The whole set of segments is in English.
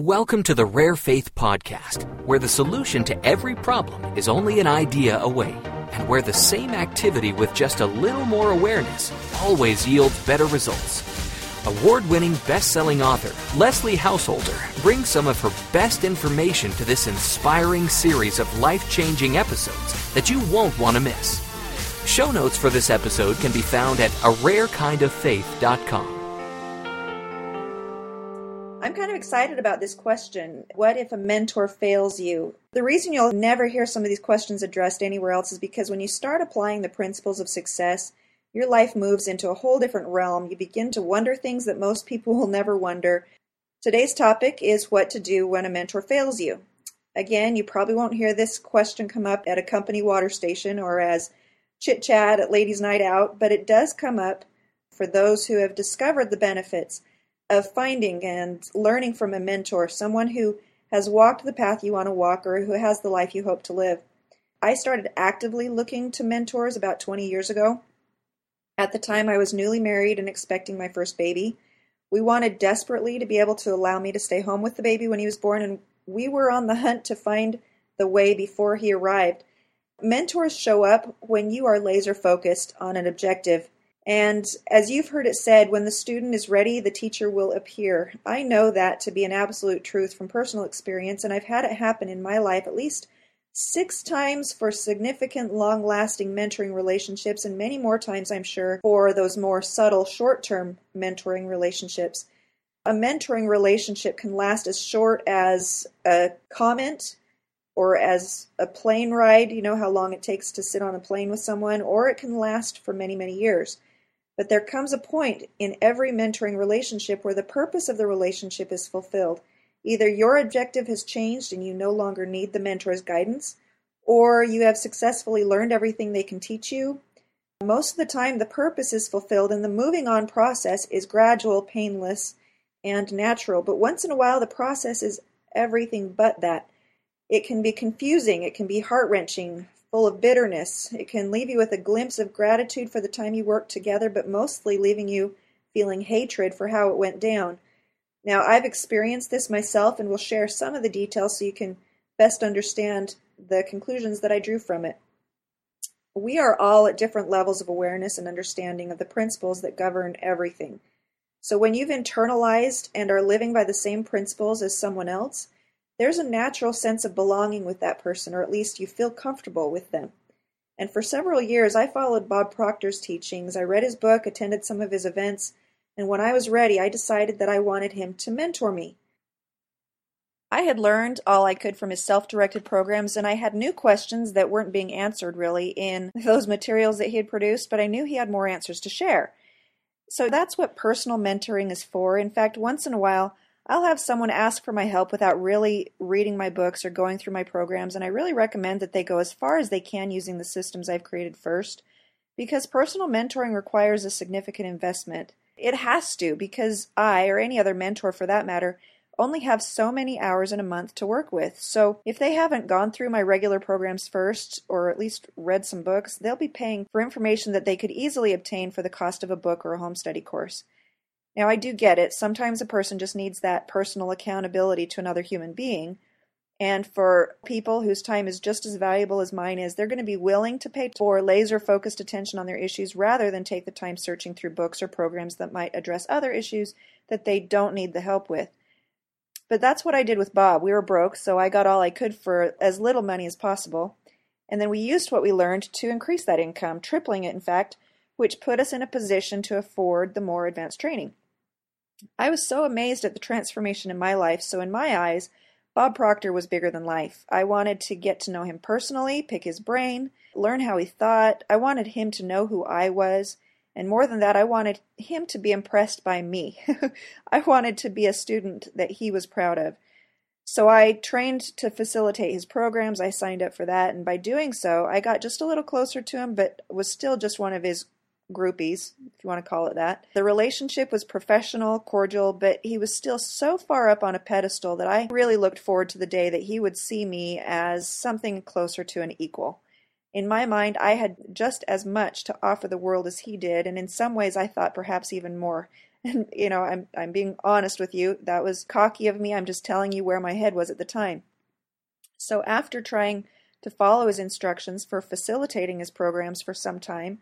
Welcome to the Rare Faith Podcast, where the solution to every problem is only an idea away, and where the same activity with just a little more awareness always yields better results. Award winning best selling author Leslie Householder brings some of her best information to this inspiring series of life changing episodes that you won't want to miss. Show notes for this episode can be found at ararekindoffaith.com. I'm kind of excited about this question. What if a mentor fails you? The reason you'll never hear some of these questions addressed anywhere else is because when you start applying the principles of success, your life moves into a whole different realm. You begin to wonder things that most people will never wonder. Today's topic is what to do when a mentor fails you. Again, you probably won't hear this question come up at a company water station or as chit chat at ladies' night out, but it does come up for those who have discovered the benefits of finding and learning from a mentor, someone who has walked the path you want to walk or who has the life you hope to live. I started actively looking to mentors about 20 years ago. At the time, I was newly married and expecting my first baby. We wanted desperately to be able to allow me to stay home with the baby when he was born, and we were on the hunt to find the way before he arrived. Mentors show up when you are laser focused on an objective and as you've heard it said, when the student is ready, the teacher will appear. I know that to be an absolute truth from personal experience, and I've had it happen in my life at least six times for significant, long lasting mentoring relationships, and many more times, I'm sure, for those more subtle, short term mentoring relationships. A mentoring relationship can last as short as a comment or as a plane ride, you know how long it takes to sit on a plane with someone, or it can last for many, many years. But there comes a point in every mentoring relationship where the purpose of the relationship is fulfilled. Either your objective has changed and you no longer need the mentor's guidance, or you have successfully learned everything they can teach you. Most of the time, the purpose is fulfilled, and the moving on process is gradual, painless, and natural. But once in a while, the process is everything but that. It can be confusing, it can be heart wrenching, full of bitterness. It can leave you with a glimpse of gratitude for the time you worked together, but mostly leaving you feeling hatred for how it went down. Now, I've experienced this myself and will share some of the details so you can best understand the conclusions that I drew from it. We are all at different levels of awareness and understanding of the principles that govern everything. So, when you've internalized and are living by the same principles as someone else, there's a natural sense of belonging with that person, or at least you feel comfortable with them. And for several years, I followed Bob Proctor's teachings. I read his book, attended some of his events, and when I was ready, I decided that I wanted him to mentor me. I had learned all I could from his self directed programs, and I had new questions that weren't being answered really in those materials that he had produced, but I knew he had more answers to share. So that's what personal mentoring is for. In fact, once in a while, I'll have someone ask for my help without really reading my books or going through my programs, and I really recommend that they go as far as they can using the systems I've created first, because personal mentoring requires a significant investment. It has to, because I, or any other mentor for that matter, only have so many hours in a month to work with. So if they haven't gone through my regular programs first, or at least read some books, they'll be paying for information that they could easily obtain for the cost of a book or a home study course. Now, I do get it. Sometimes a person just needs that personal accountability to another human being. And for people whose time is just as valuable as mine is, they're going to be willing to pay for laser focused attention on their issues rather than take the time searching through books or programs that might address other issues that they don't need the help with. But that's what I did with Bob. We were broke, so I got all I could for as little money as possible. And then we used what we learned to increase that income, tripling it, in fact, which put us in a position to afford the more advanced training. I was so amazed at the transformation in my life, so in my eyes, Bob Proctor was bigger than life. I wanted to get to know him personally, pick his brain, learn how he thought. I wanted him to know who I was. And more than that, I wanted him to be impressed by me. I wanted to be a student that he was proud of. So I trained to facilitate his programs. I signed up for that. And by doing so, I got just a little closer to him, but was still just one of his groupies, if you want to call it that. The relationship was professional, cordial, but he was still so far up on a pedestal that I really looked forward to the day that he would see me as something closer to an equal. In my mind, I had just as much to offer the world as he did, and in some ways I thought perhaps even more. And, you know, I'm, I'm being honest with you. That was cocky of me. I'm just telling you where my head was at the time. So after trying to follow his instructions for facilitating his programs for some time,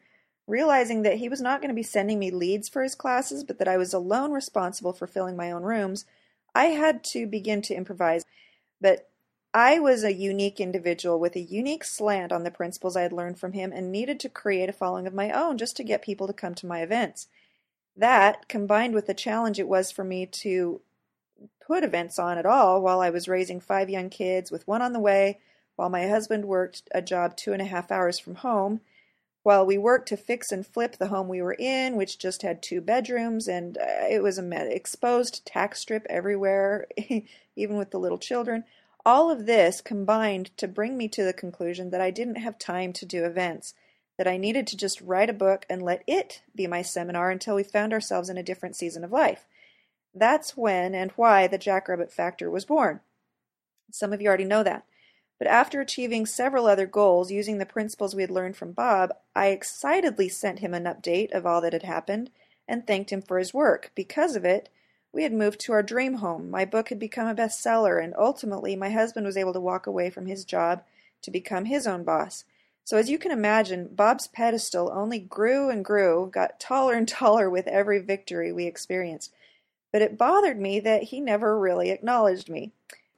realizing that he was not going to be sending me leads for his classes, but that I was alone responsible for filling my own rooms, I had to begin to improvise. But I was a unique individual with a unique slant on the principles I had learned from him and needed to create a following of my own just to get people to come to my events. That, combined with the challenge it was for me to put events on at all while I was raising five young kids with one on the way, while my husband worked a job two and a half hours from home, while we worked to fix and flip the home we were in, which just had two bedrooms, and uh, it was a exposed tack strip everywhere, even with the little children. All of this combined to bring me to the conclusion that I didn't have time to do events that I needed to just write a book and let it be my seminar until we found ourselves in a different season of life. That's when and why the Jackrabbit Factor was born. Some of you already know that. But after achieving several other goals using the principles we had learned from Bob, I excitedly sent him an update of all that had happened and thanked him for his work. Because of it, we had moved to our dream home. My book had become a bestseller, and ultimately, my husband was able to walk away from his job to become his own boss. So, as you can imagine, Bob's pedestal only grew and grew, got taller and taller with every victory we experienced. But it bothered me that he never really acknowledged me.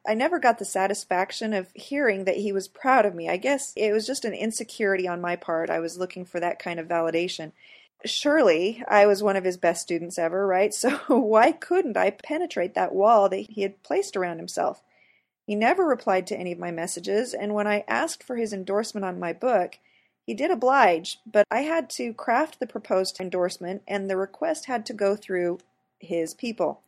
I never got the satisfaction of hearing that he was proud of me. I guess it was just an insecurity on my part. I was looking for that kind of validation. Surely I was one of his best students ever, right? So why couldn't I penetrate that wall that he had placed around himself? He never replied to any of my messages, and when I asked for his endorsement on my book, he did oblige, but I had to craft the proposed endorsement, and the request had to go through his people.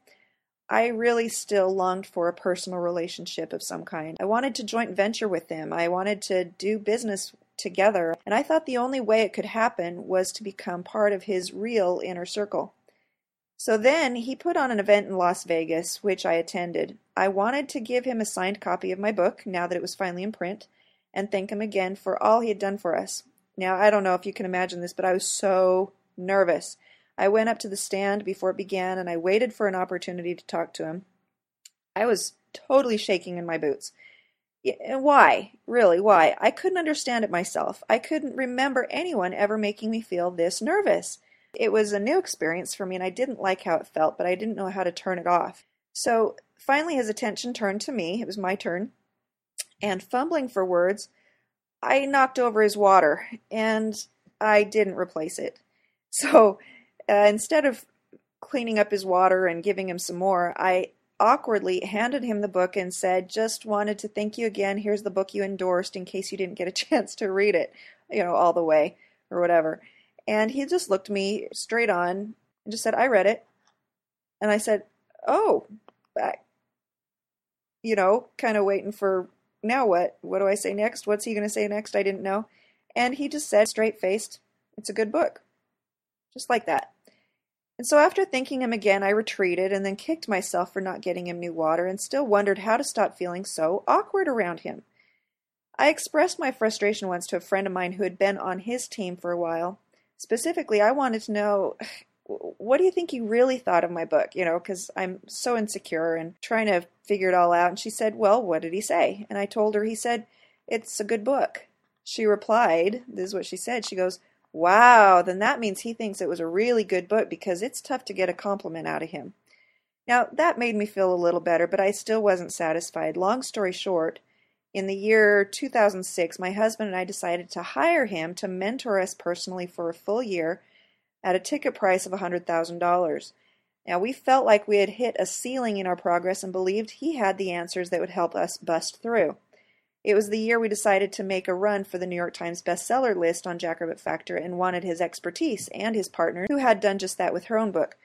I really still longed for a personal relationship of some kind. I wanted to joint venture with him. I wanted to do business together, and I thought the only way it could happen was to become part of his real inner circle. So then he put on an event in Las Vegas, which I attended. I wanted to give him a signed copy of my book, now that it was finally in print, and thank him again for all he had done for us. Now, I don't know if you can imagine this, but I was so nervous. I went up to the stand before it began and I waited for an opportunity to talk to him. I was totally shaking in my boots. Why? Really, why? I couldn't understand it myself. I couldn't remember anyone ever making me feel this nervous. It was a new experience for me and I didn't like how it felt, but I didn't know how to turn it off. So finally, his attention turned to me. It was my turn. And fumbling for words, I knocked over his water and I didn't replace it. So uh, instead of cleaning up his water and giving him some more, I awkwardly handed him the book and said, Just wanted to thank you again. Here's the book you endorsed in case you didn't get a chance to read it, you know, all the way or whatever. And he just looked me straight on and just said, I read it. And I said, Oh, back. You know, kind of waiting for now what? What do I say next? What's he going to say next? I didn't know. And he just said, straight faced, It's a good book. Just like that. And so after thanking him again, I retreated and then kicked myself for not getting him new water and still wondered how to stop feeling so awkward around him. I expressed my frustration once to a friend of mine who had been on his team for a while, Specifically, I wanted to know what do you think you really thought of my book? You know, because I'm so insecure and trying to figure it all out. And she said, Well, what did he say? And I told her, He said, It's a good book. She replied, This is what she said. She goes, Wow, then that means he thinks it was a really good book because it's tough to get a compliment out of him. Now, that made me feel a little better, but I still wasn't satisfied. Long story short, in the year 2006, my husband and I decided to hire him to mentor us personally for a full year at a ticket price of $100,000. Now, we felt like we had hit a ceiling in our progress and believed he had the answers that would help us bust through. It was the year we decided to make a run for the New York Times bestseller list on Jackrabbit Factor and wanted his expertise and his partner, who had done just that with her own book.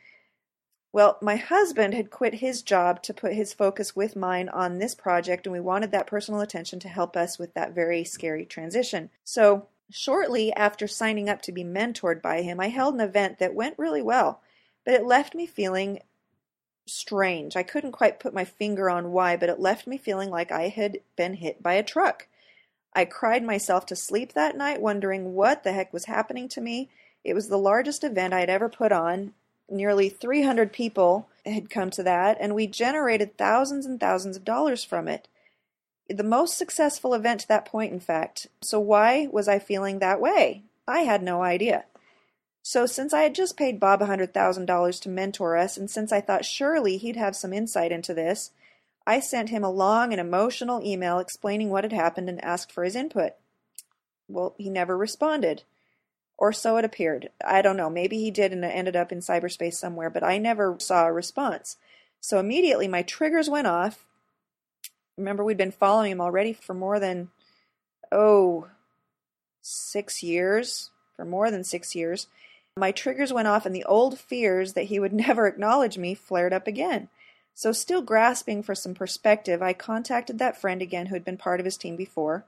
Well, my husband had quit his job to put his focus with mine on this project, and we wanted that personal attention to help us with that very scary transition. So, shortly after signing up to be mentored by him, I held an event that went really well, but it left me feeling strange. I couldn't quite put my finger on why, but it left me feeling like I had been hit by a truck. I cried myself to sleep that night, wondering what the heck was happening to me. It was the largest event I had ever put on, Nearly 300 people had come to that, and we generated thousands and thousands of dollars from it. The most successful event to that point, in fact. So, why was I feeling that way? I had no idea. So, since I had just paid Bob $100,000 to mentor us, and since I thought surely he'd have some insight into this, I sent him a long and emotional email explaining what had happened and asked for his input. Well, he never responded. Or so it appeared. I don't know. Maybe he did and it ended up in cyberspace somewhere, but I never saw a response. So immediately my triggers went off. Remember, we'd been following him already for more than, oh, six years, for more than six years. My triggers went off, and the old fears that he would never acknowledge me flared up again. So, still grasping for some perspective, I contacted that friend again who had been part of his team before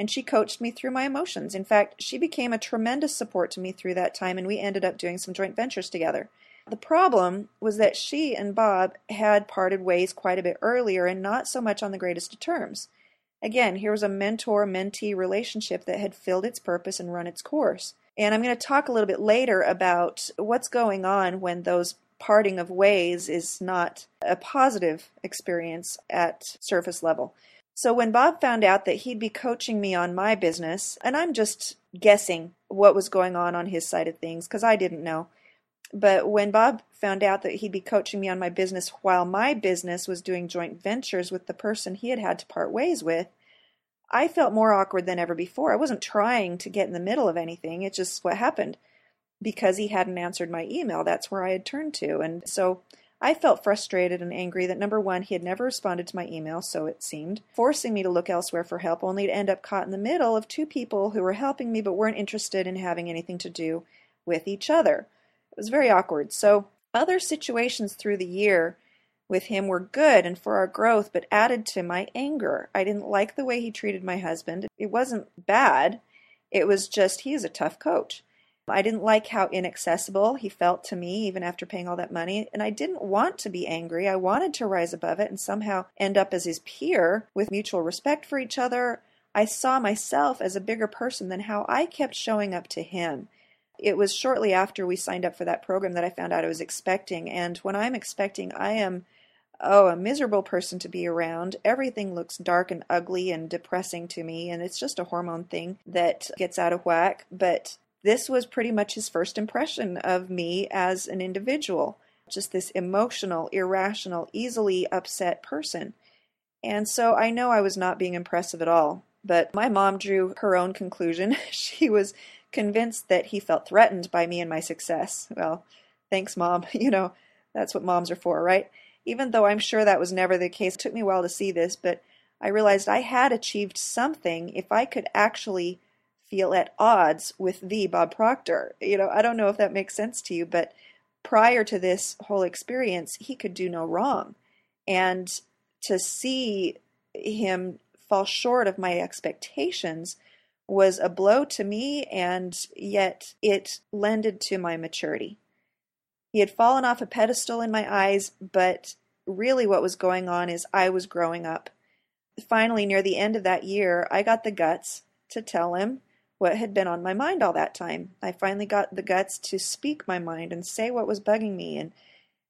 and she coached me through my emotions. In fact, she became a tremendous support to me through that time, and we ended up doing some joint ventures together. The problem was that she and Bob had parted ways quite a bit earlier and not so much on the greatest of terms. Again, here was a mentor mentee relationship that had filled its purpose and run its course. And I'm going to talk a little bit later about what's going on when those parting of ways is not a positive experience at surface level. So when Bob found out that he'd be coaching me on my business, and I'm just guessing what was going on on his side of things because I didn't know. But when Bob found out that he'd be coaching me on my business while my business was doing joint ventures with the person he had had to part ways with, I felt more awkward than ever before. I wasn't trying to get in the middle of anything, it's just what happened. Because he hadn't answered my email, that's where I had turned to. And so I felt frustrated and angry that number one, he had never responded to my email, so it seemed, forcing me to look elsewhere for help, only to end up caught in the middle of two people who were helping me but weren't interested in having anything to do with each other. It was very awkward. So, other situations through the year with him were good and for our growth, but added to my anger. I didn't like the way he treated my husband. It wasn't bad, it was just he is a tough coach. I didn't like how inaccessible he felt to me, even after paying all that money. And I didn't want to be angry. I wanted to rise above it and somehow end up as his peer with mutual respect for each other. I saw myself as a bigger person than how I kept showing up to him. It was shortly after we signed up for that program that I found out I was expecting. And when I'm expecting, I am oh, a miserable person to be around. Everything looks dark and ugly and depressing to me, and it's just a hormone thing that gets out of whack. But this was pretty much his first impression of me as an individual just this emotional, irrational, easily upset person. And so I know I was not being impressive at all. But my mom drew her own conclusion. she was convinced that he felt threatened by me and my success. Well, thanks, mom. You know, that's what moms are for, right? Even though I'm sure that was never the case, it took me a while to see this, but I realized I had achieved something if I could actually feel at odds with the Bob Proctor. You know, I don't know if that makes sense to you, but prior to this whole experience, he could do no wrong. And to see him fall short of my expectations was a blow to me, and yet it lended to my maturity. He had fallen off a pedestal in my eyes, but really what was going on is I was growing up. Finally, near the end of that year, I got the guts to tell him what had been on my mind all that time. I finally got the guts to speak my mind and say what was bugging me and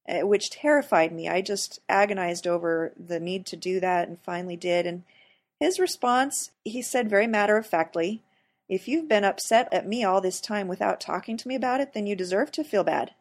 uh, which terrified me. I just agonized over the need to do that and finally did and his response, he said very matter of factly, if you've been upset at me all this time without talking to me about it, then you deserve to feel bad.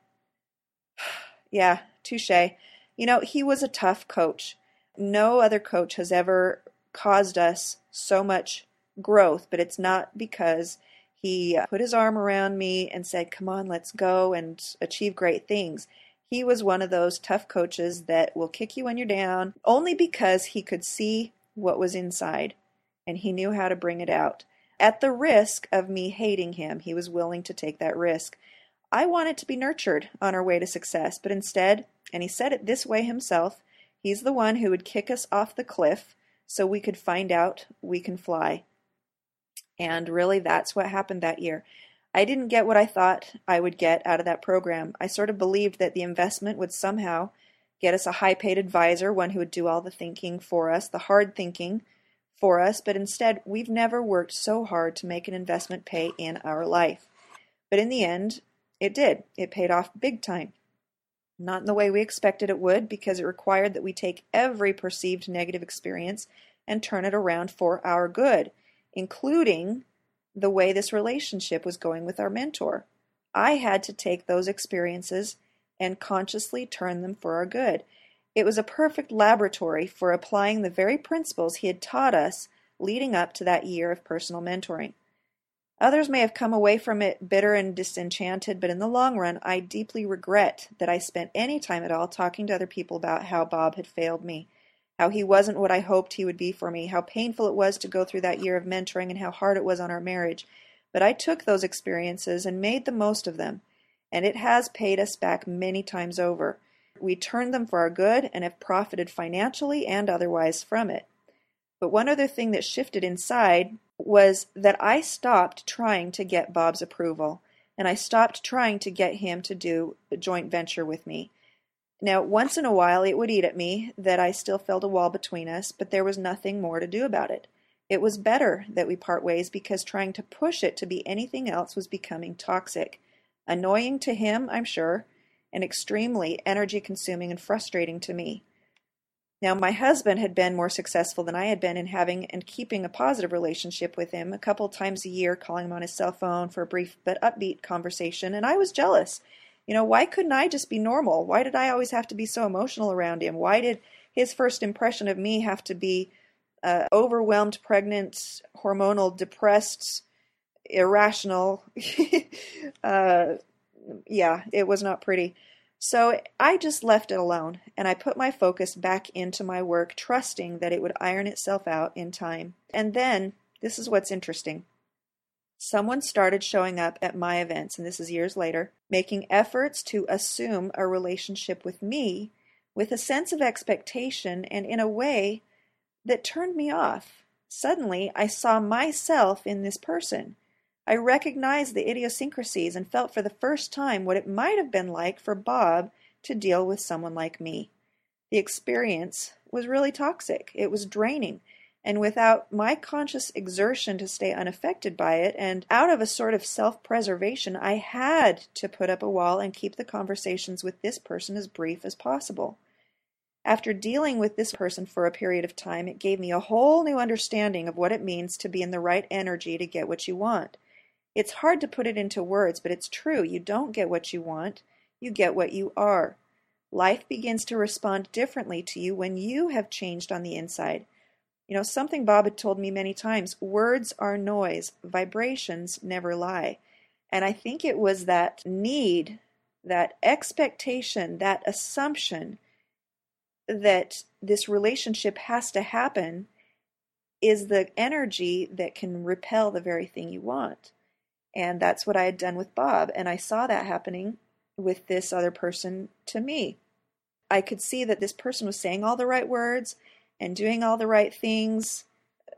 Yeah, touche. You know, he was a tough coach. No other coach has ever caused us so much growth, but it's not because he put his arm around me and said, Come on, let's go and achieve great things. He was one of those tough coaches that will kick you when you're down only because he could see what was inside and he knew how to bring it out. At the risk of me hating him, he was willing to take that risk. I wanted to be nurtured on our way to success, but instead, and he said it this way himself, he's the one who would kick us off the cliff so we could find out we can fly. And really, that's what happened that year. I didn't get what I thought I would get out of that program. I sort of believed that the investment would somehow get us a high paid advisor, one who would do all the thinking for us, the hard thinking for us, but instead, we've never worked so hard to make an investment pay in our life. But in the end, it did. It paid off big time. Not in the way we expected it would, because it required that we take every perceived negative experience and turn it around for our good, including the way this relationship was going with our mentor. I had to take those experiences and consciously turn them for our good. It was a perfect laboratory for applying the very principles he had taught us leading up to that year of personal mentoring. Others may have come away from it bitter and disenchanted, but in the long run, I deeply regret that I spent any time at all talking to other people about how Bob had failed me, how he wasn't what I hoped he would be for me, how painful it was to go through that year of mentoring, and how hard it was on our marriage. But I took those experiences and made the most of them, and it has paid us back many times over. We turned them for our good and have profited financially and otherwise from it. But one other thing that shifted inside was that I stopped trying to get Bob's approval, and I stopped trying to get him to do a joint venture with me. Now, once in a while, it would eat at me that I still felt a wall between us, but there was nothing more to do about it. It was better that we part ways because trying to push it to be anything else was becoming toxic. Annoying to him, I'm sure, and extremely energy consuming and frustrating to me. Now, my husband had been more successful than I had been in having and keeping a positive relationship with him, a couple times a year, calling him on his cell phone for a brief but upbeat conversation, and I was jealous. You know, why couldn't I just be normal? Why did I always have to be so emotional around him? Why did his first impression of me have to be uh, overwhelmed, pregnant, hormonal, depressed, irrational? uh, yeah, it was not pretty. So I just left it alone and I put my focus back into my work, trusting that it would iron itself out in time. And then, this is what's interesting. Someone started showing up at my events, and this is years later, making efforts to assume a relationship with me with a sense of expectation and in a way that turned me off. Suddenly, I saw myself in this person. I recognized the idiosyncrasies and felt for the first time what it might have been like for Bob to deal with someone like me. The experience was really toxic. It was draining. And without my conscious exertion to stay unaffected by it, and out of a sort of self preservation, I had to put up a wall and keep the conversations with this person as brief as possible. After dealing with this person for a period of time, it gave me a whole new understanding of what it means to be in the right energy to get what you want. It's hard to put it into words, but it's true. You don't get what you want, you get what you are. Life begins to respond differently to you when you have changed on the inside. You know, something Bob had told me many times words are noise, vibrations never lie. And I think it was that need, that expectation, that assumption that this relationship has to happen is the energy that can repel the very thing you want. And that's what I had done with Bob. And I saw that happening with this other person to me. I could see that this person was saying all the right words and doing all the right things,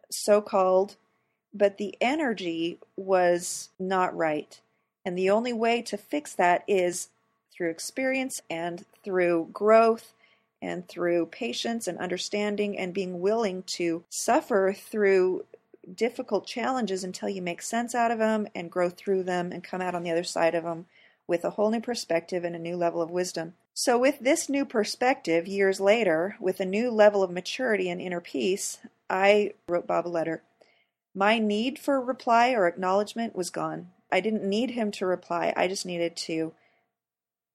so called, but the energy was not right. And the only way to fix that is through experience and through growth and through patience and understanding and being willing to suffer through difficult challenges until you make sense out of them and grow through them and come out on the other side of them with a whole new perspective and a new level of wisdom. So, with this new perspective, years later, with a new level of maturity and inner peace, I wrote Bob a letter. My need for reply or acknowledgement was gone. I didn't need him to reply, I just needed to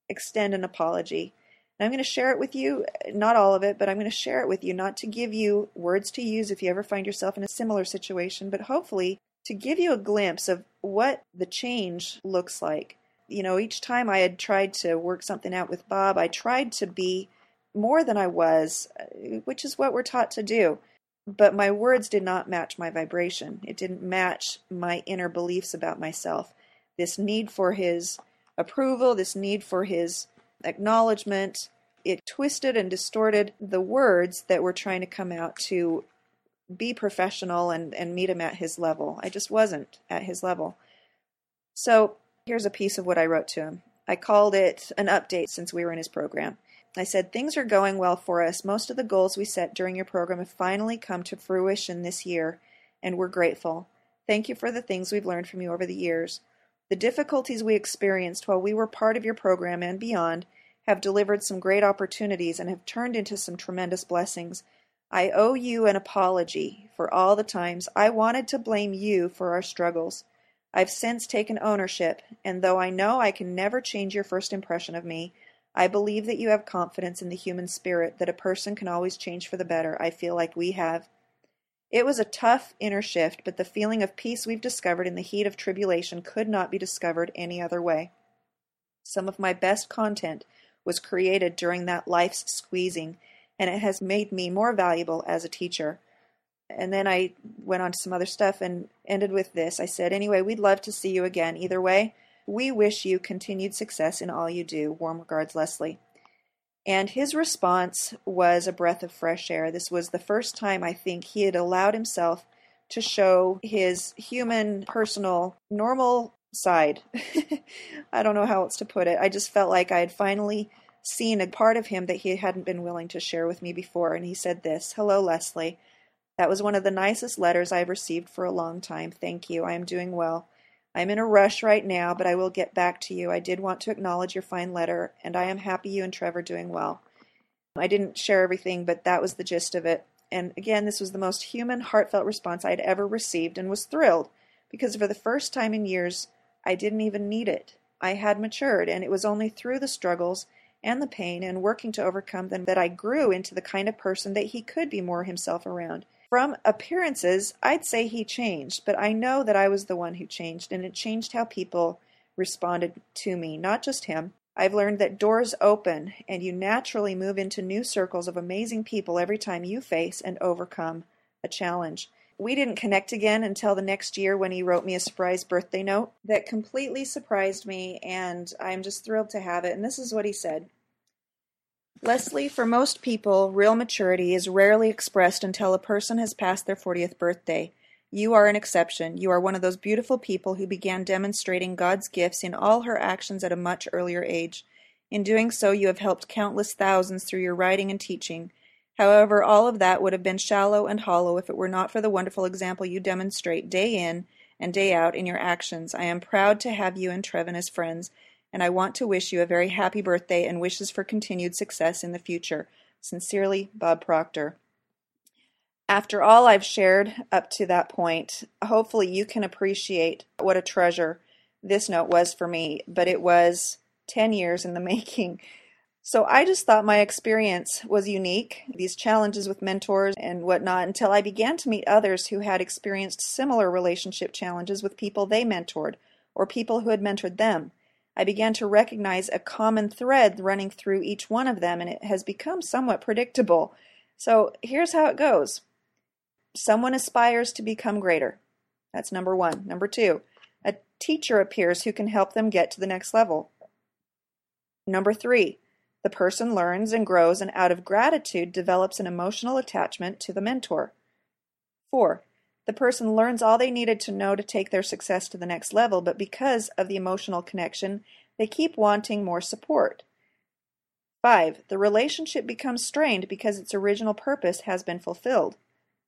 extend an apology. And I'm going to share it with you, not all of it, but I'm going to share it with you, not to give you words to use if you ever find yourself in a similar situation, but hopefully to give you a glimpse of what the change looks like. You know, each time I had tried to work something out with Bob, I tried to be more than I was, uh, which is what we're taught to do. But my words did not match my vibration. It didn't match my inner beliefs about myself. This need for his approval, this need for his acknowledgement. It twisted and distorted the words that were trying to come out to be professional and, and meet him at his level. I just wasn't at his level. So here's a piece of what I wrote to him. I called it an update since we were in his program. I said, Things are going well for us. Most of the goals we set during your program have finally come to fruition this year, and we're grateful. Thank you for the things we've learned from you over the years. The difficulties we experienced while we were part of your program and beyond have delivered some great opportunities and have turned into some tremendous blessings. I owe you an apology for all the times I wanted to blame you for our struggles. I've since taken ownership, and though I know I can never change your first impression of me, I believe that you have confidence in the human spirit that a person can always change for the better. I feel like we have. It was a tough inner shift, but the feeling of peace we've discovered in the heat of tribulation could not be discovered any other way. Some of my best content was created during that life's squeezing, and it has made me more valuable as a teacher. And then I went on to some other stuff and ended with this. I said, Anyway, we'd love to see you again. Either way, we wish you continued success in all you do. Warm regards, Leslie. And his response was a breath of fresh air. This was the first time I think he had allowed himself to show his human, personal, normal side. I don't know how else to put it. I just felt like I had finally seen a part of him that he hadn't been willing to share with me before. And he said this Hello, Leslie. That was one of the nicest letters I've received for a long time. Thank you. I am doing well. I'm in a rush right now, but I will get back to you. I did want to acknowledge your fine letter, and I am happy you and Trevor doing well. I didn't share everything, but that was the gist of it. And again, this was the most human, heartfelt response I had ever received and was thrilled because for the first time in years, I didn't even need it. I had matured, and it was only through the struggles and the pain and working to overcome them that I grew into the kind of person that he could be more himself around. From appearances, I'd say he changed, but I know that I was the one who changed, and it changed how people responded to me, not just him. I've learned that doors open, and you naturally move into new circles of amazing people every time you face and overcome a challenge. We didn't connect again until the next year when he wrote me a surprise birthday note that completely surprised me, and I'm just thrilled to have it. And this is what he said Leslie, for most people, real maturity is rarely expressed until a person has passed their 40th birthday. You are an exception. You are one of those beautiful people who began demonstrating God's gifts in all her actions at a much earlier age. In doing so, you have helped countless thousands through your writing and teaching. However, all of that would have been shallow and hollow if it were not for the wonderful example you demonstrate day in and day out in your actions. I am proud to have you and Trevor as friends and I want to wish you a very happy birthday and wishes for continued success in the future. Sincerely, Bob Proctor. After all I've shared up to that point, hopefully you can appreciate what a treasure this note was for me, but it was 10 years in the making. So I just thought my experience was unique, these challenges with mentors and whatnot, until I began to meet others who had experienced similar relationship challenges with people they mentored or people who had mentored them. I began to recognize a common thread running through each one of them, and it has become somewhat predictable. So here's how it goes someone aspires to become greater. That's number one. Number two, a teacher appears who can help them get to the next level. Number three, the person learns and grows and out of gratitude develops an emotional attachment to the mentor. Four, the person learns all they needed to know to take their success to the next level, but because of the emotional connection, they keep wanting more support. 5. The relationship becomes strained because its original purpose has been fulfilled.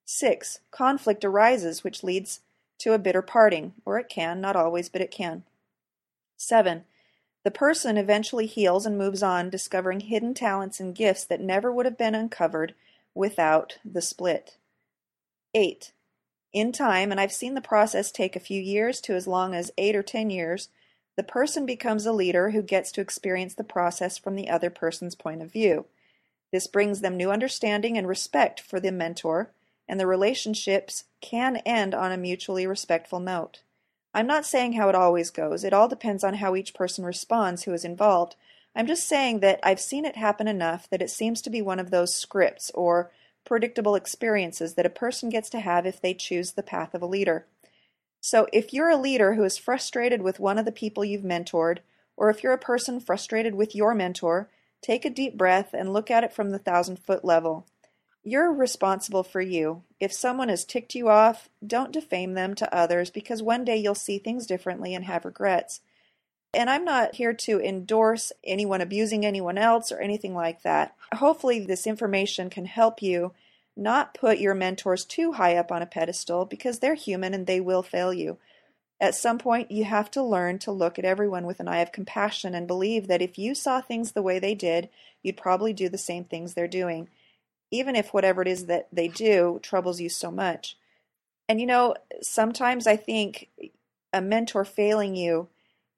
6. Conflict arises, which leads to a bitter parting, or it can, not always, but it can. 7. The person eventually heals and moves on, discovering hidden talents and gifts that never would have been uncovered without the split. 8. In time, and I've seen the process take a few years to as long as eight or ten years, the person becomes a leader who gets to experience the process from the other person's point of view. This brings them new understanding and respect for the mentor, and the relationships can end on a mutually respectful note. I'm not saying how it always goes, it all depends on how each person responds who is involved. I'm just saying that I've seen it happen enough that it seems to be one of those scripts or predictable experiences that a person gets to have if they choose the path of a leader. So, if you're a leader who is frustrated with one of the people you've mentored, or if you're a person frustrated with your mentor, take a deep breath and look at it from the thousand foot level. You're responsible for you. If someone has ticked you off, don't defame them to others because one day you'll see things differently and have regrets. And I'm not here to endorse anyone abusing anyone else or anything like that. Hopefully, this information can help you not put your mentors too high up on a pedestal because they're human and they will fail you. At some point, you have to learn to look at everyone with an eye of compassion and believe that if you saw things the way they did, you'd probably do the same things they're doing, even if whatever it is that they do troubles you so much. And you know, sometimes I think a mentor failing you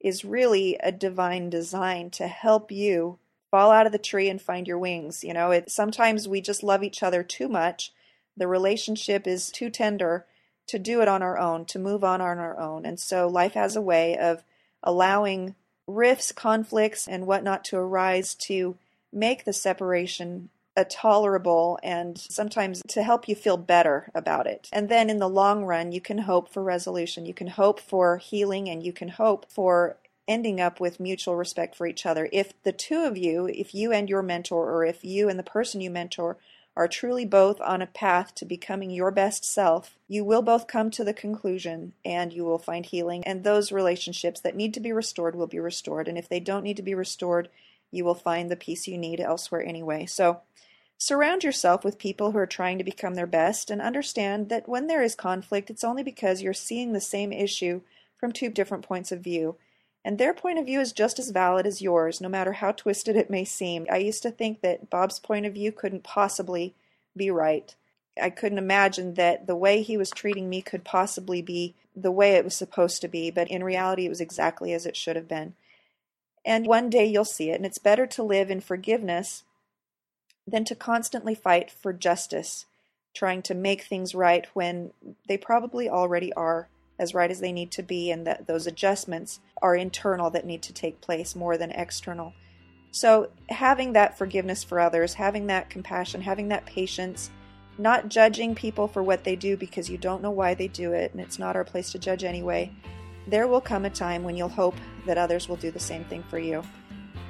is really a divine design to help you fall out of the tree and find your wings. You know, it sometimes we just love each other too much. The relationship is too tender to do it on our own, to move on on our own. And so life has a way of allowing rifts, conflicts, and whatnot to arise to make the separation a tolerable and sometimes to help you feel better about it. And then in the long run, you can hope for resolution. You can hope for healing and you can hope for ending up with mutual respect for each other. If the two of you, if you and your mentor, or if you and the person you mentor are truly both on a path to becoming your best self, you will both come to the conclusion and you will find healing. And those relationships that need to be restored will be restored. And if they don't need to be restored, you will find the peace you need elsewhere anyway. So surround yourself with people who are trying to become their best and understand that when there is conflict, it's only because you're seeing the same issue from two different points of view. And their point of view is just as valid as yours, no matter how twisted it may seem. I used to think that Bob's point of view couldn't possibly be right. I couldn't imagine that the way he was treating me could possibly be the way it was supposed to be, but in reality, it was exactly as it should have been. And one day you'll see it, and it's better to live in forgiveness than to constantly fight for justice, trying to make things right when they probably already are as right as they need to be, and that those adjustments are internal that need to take place more than external. So, having that forgiveness for others, having that compassion, having that patience, not judging people for what they do because you don't know why they do it, and it's not our place to judge anyway. There will come a time when you'll hope that others will do the same thing for you.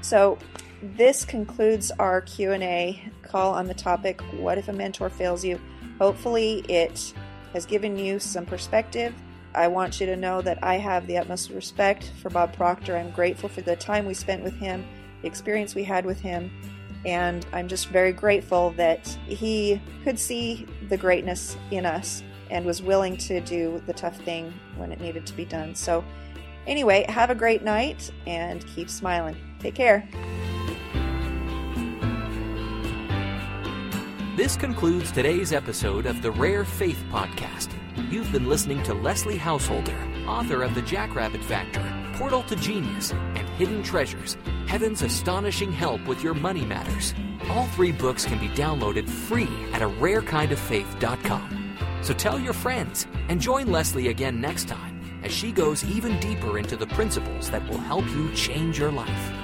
So, this concludes our Q&A call on the topic what if a mentor fails you? Hopefully it has given you some perspective I want you to know that I have the utmost respect for Bob Proctor. I'm grateful for the time we spent with him, the experience we had with him, and I'm just very grateful that he could see the greatness in us and was willing to do the tough thing when it needed to be done. So, anyway, have a great night and keep smiling. Take care. This concludes today's episode of the Rare Faith Podcast. You've been listening to Leslie Householder, author of The Jackrabbit Factor, Portal to Genius, and Hidden Treasures Heaven's Astonishing Help with Your Money Matters. All three books can be downloaded free at a rarekindoffaith.com. So tell your friends and join Leslie again next time as she goes even deeper into the principles that will help you change your life.